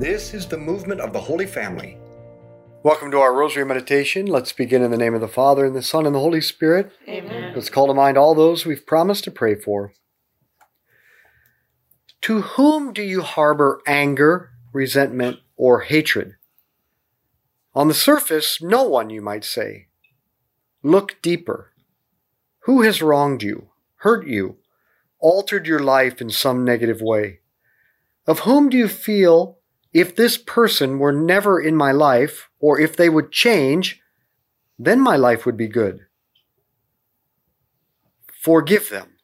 This is the movement of the Holy Family. Welcome to our Rosary Meditation. Let's begin in the name of the Father, and the Son, and the Holy Spirit. Amen. Let's call to mind all those we've promised to pray for. To whom do you harbor anger, resentment, or hatred? On the surface, no one, you might say. Look deeper. Who has wronged you, hurt you, altered your life in some negative way? Of whom do you feel if this person were never in my life, or if they would change, then my life would be good? Forgive them.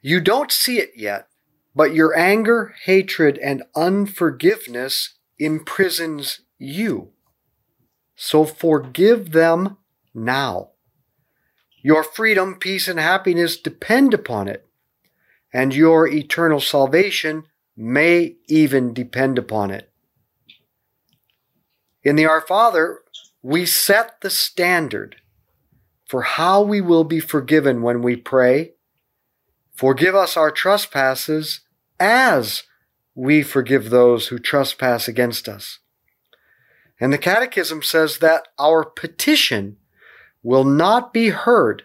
You don't see it yet, but your anger, hatred, and unforgiveness imprisons you. So forgive them now. Your freedom, peace, and happiness depend upon it, and your eternal salvation may even depend upon it. In the Our Father, we set the standard for how we will be forgiven when we pray. Forgive us our trespasses as we forgive those who trespass against us. And the Catechism says that our petition will not be heard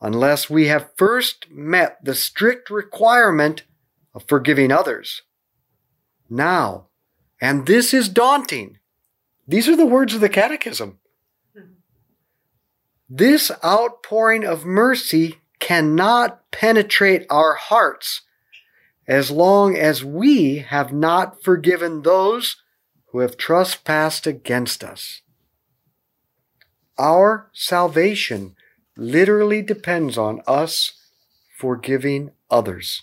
unless we have first met the strict requirement of forgiving others. Now, and this is daunting, these are the words of the Catechism. Hmm. This outpouring of mercy cannot penetrate our hearts as long as we have not forgiven those who have trespassed against us. Our salvation literally depends on us forgiving others.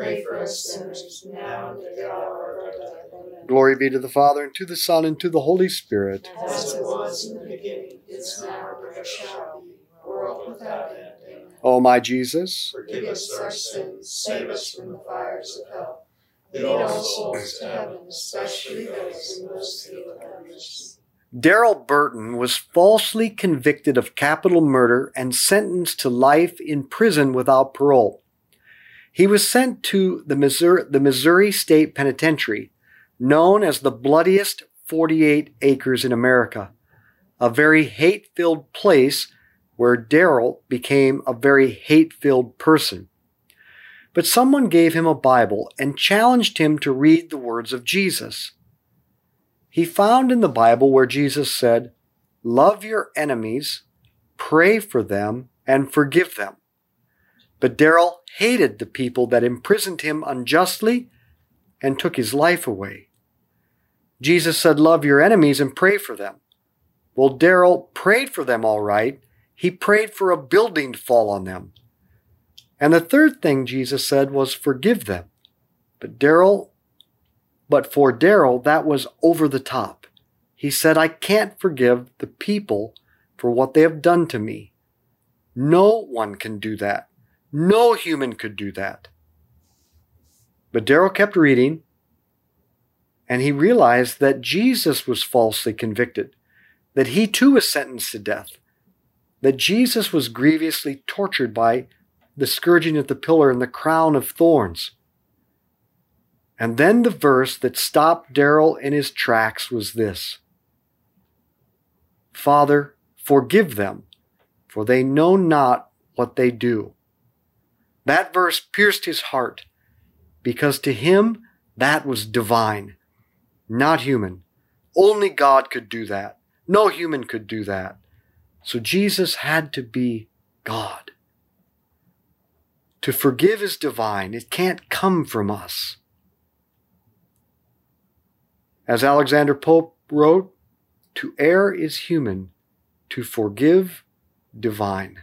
pray for us sinners, now and at the hour of our death. Amen. Glory be to the Father, and to the Son, and to the Holy Spirit. As it was in the beginning, is now, and ever shall be, world without end. Amen. O my Jesus, Forgive us our sins, save us from the fires of hell. Lead all souls to heaven, especially those in most need of thy mercy. Darryl Burton was falsely convicted of capital murder and sentenced to life in prison without parole. He was sent to the Missouri, the Missouri State Penitentiary, known as the bloodiest 48 acres in America, a very hate filled place where Darryl became a very hate filled person. But someone gave him a Bible and challenged him to read the words of Jesus. He found in the Bible where Jesus said, Love your enemies, pray for them, and forgive them. But Darryl hated the people that imprisoned him unjustly and took his life away. Jesus said, Love your enemies and pray for them. Well, Darryl prayed for them all right. He prayed for a building to fall on them. And the third thing Jesus said was, Forgive them. But Darryl, but for Darryl, that was over the top. He said, I can't forgive the people for what they have done to me. No one can do that. No human could do that. But Darryl kept reading, and he realized that Jesus was falsely convicted, that he too was sentenced to death, that Jesus was grievously tortured by the scourging of the pillar and the crown of thorns. And then the verse that stopped Darryl in his tracks was this Father, forgive them, for they know not what they do. That verse pierced his heart because to him that was divine, not human. Only God could do that. No human could do that. So Jesus had to be God. To forgive is divine. It can't come from us. As Alexander Pope wrote, to err is human, to forgive divine.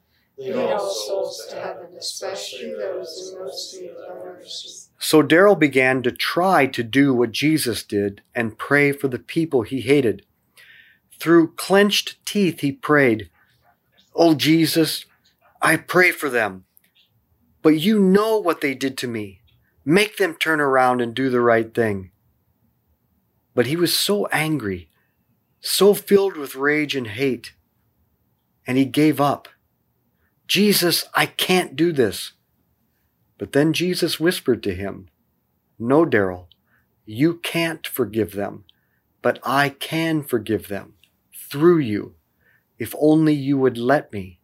Lead all souls to heaven, especially those in most need of mercy. So Darryl began to try to do what Jesus did and pray for the people he hated. Through clenched teeth, he prayed, Oh Jesus, I pray for them. But you know what they did to me. Make them turn around and do the right thing. But he was so angry so filled with rage and hate, and he gave up. Jesus, I can't do this. But then Jesus whispered to him, No, Darryl, you can't forgive them, but I can forgive them through you, if only you would let me.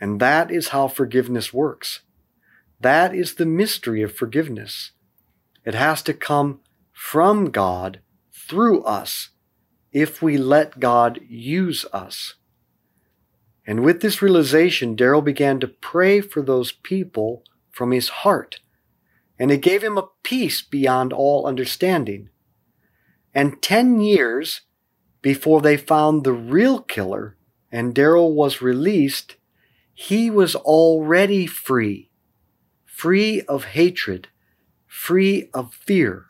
And that is how forgiveness works. That is the mystery of forgiveness. It has to come from God through us if we let God use us. And with this realization, Darryl began to pray for those people from his heart. And it gave him a peace beyond all understanding. And 10 years before they found the real killer and Darryl was released, he was already free, free of hatred, free of fear.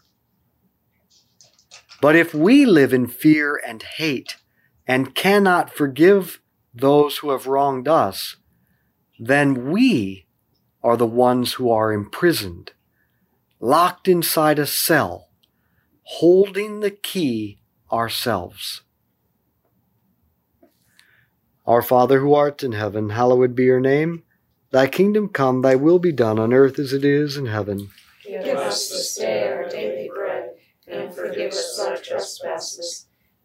But if we live in fear and hate and cannot forgive those who have wronged us, then we are the ones who are imprisoned, locked inside a cell, holding the key ourselves. Our Father who art in heaven, hallowed be your name. Thy kingdom come, thy will be done on earth as it is in heaven. Give us this day our daily bread, and forgive us our trespasses,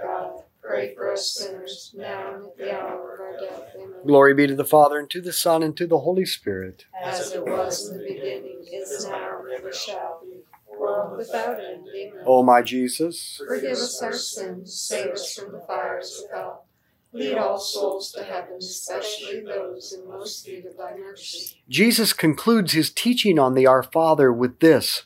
pray for us sinners, now and at the hour of our death. Amen. Glory be to the Father, and to the Son, and to the Holy Spirit. As it was in the beginning, is now, and ever shall be, world without end. Amen. O my Jesus, Forgive us our sins, save us from the fires of hell. Lead all souls to heaven, especially those in most need of thy mercy. Jesus concludes his teaching on the Our Father with this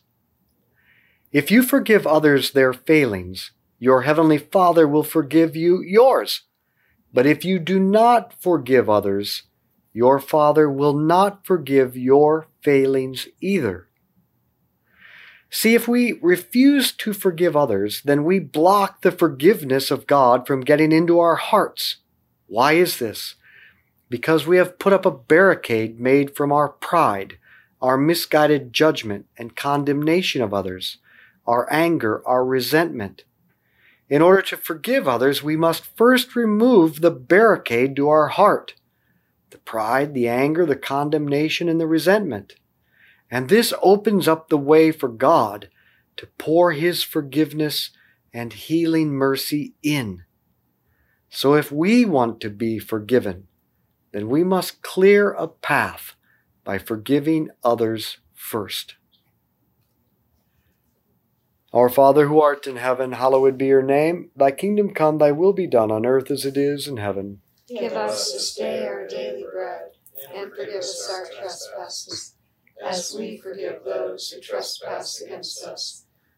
If you forgive others their failings, your heavenly Father will forgive you yours. But if you do not forgive others, your Father will not forgive your failings either. See, if we refuse to forgive others, then we block the forgiveness of God from getting into our hearts. Why is this? Because we have put up a barricade made from our pride, our misguided judgment and condemnation of others, our anger, our resentment. In order to forgive others, we must first remove the barricade to our heart the pride, the anger, the condemnation, and the resentment. And this opens up the way for God to pour His forgiveness and healing mercy in. So if we want to be forgiven, then we must clear a path by forgiving others first. Our Father who art in heaven, hallowed be your name. Thy kingdom come, thy will be done on earth as it is in heaven. Give us this day our daily bread, and forgive us our trespasses, as we forgive those who trespass against us.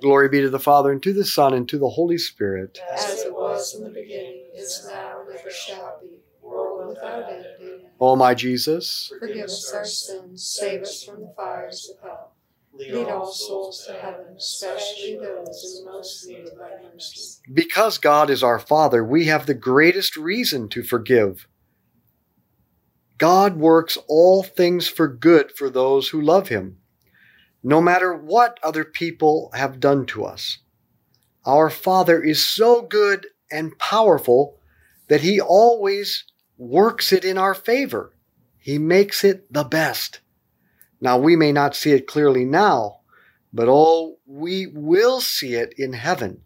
Glory be to the Father, and to the Son, and to the Holy Spirit. As it was in the beginning, is now, and ever shall be, world without end. Amen. O my Jesus, Forgive us our sins, save us from the fires of hell. Lead all souls to heaven, especially those in the most need of thy mercy. because God is our Father, we have the greatest reason to forgive. God works all things for good for those who love Him, no matter what other people have done to us. Our Father is so good and powerful that He always works it in our favor. He makes it the best. Now, we may not see it clearly now, but oh, we will see it in heaven.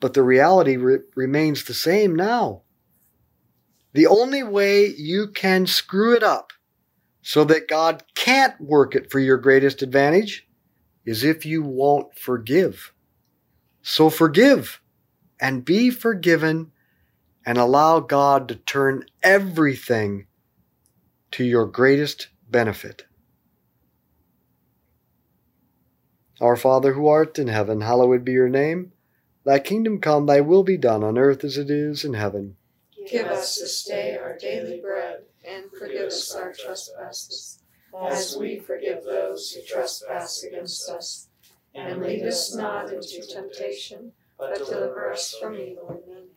But the reality re- remains the same now. The only way you can screw it up so that God can't work it for your greatest advantage is if you won't forgive. So forgive and be forgiven and allow God to turn everything to your greatest benefit. Our Father who art in heaven, hallowed be your name. Thy kingdom come, thy will be done on earth as it is in heaven. Give us this day our daily bread, and forgive us our trespasses, as we forgive those who trespass against us. And lead us not into temptation, but deliver us from evil.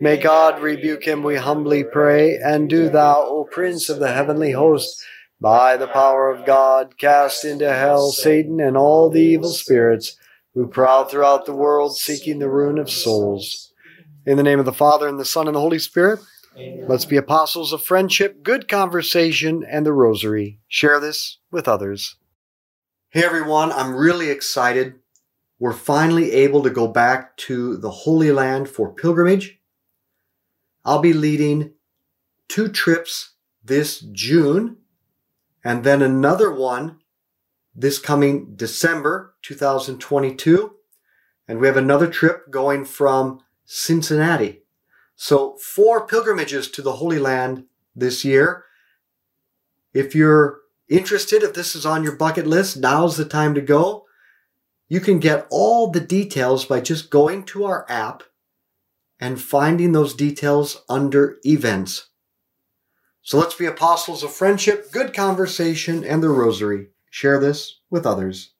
May God rebuke him, we humbly pray. And do thou, O Prince of the heavenly host, by the power of God, cast into hell Satan and all the evil spirits who prowl throughout the world seeking the ruin of souls. In the name of the Father, and the Son, and the Holy Spirit, Amen. let's be apostles of friendship, good conversation, and the rosary. Share this with others. Hey everyone, I'm really excited. We're finally able to go back to the Holy Land for pilgrimage. I'll be leading two trips this June and then another one this coming December 2022. And we have another trip going from Cincinnati. So, four pilgrimages to the Holy Land this year. If you're interested, if this is on your bucket list, now's the time to go. You can get all the details by just going to our app and finding those details under events. So let's be apostles of friendship, good conversation, and the rosary. Share this with others.